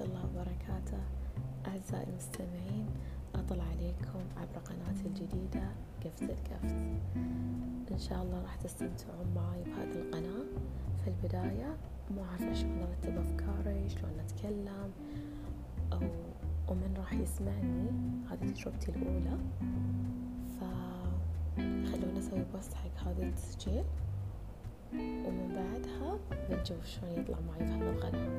الله وبركاته. أعزائي المستمعين أطلع عليكم عبر قناتي الجديدة قفز القفز. إن شاء الله راح تستمتعون معي بهذه القناة. في البداية ما أعرف شلون أرتب أفكاري شلون أتكلم أو ومن راح يسمعني. هذه تجربتي الأولى. فخلونا نسوي بوست حق هذا التسجيل. ومن بعدها بنشوف شلون يطلع معي بهذا القناة.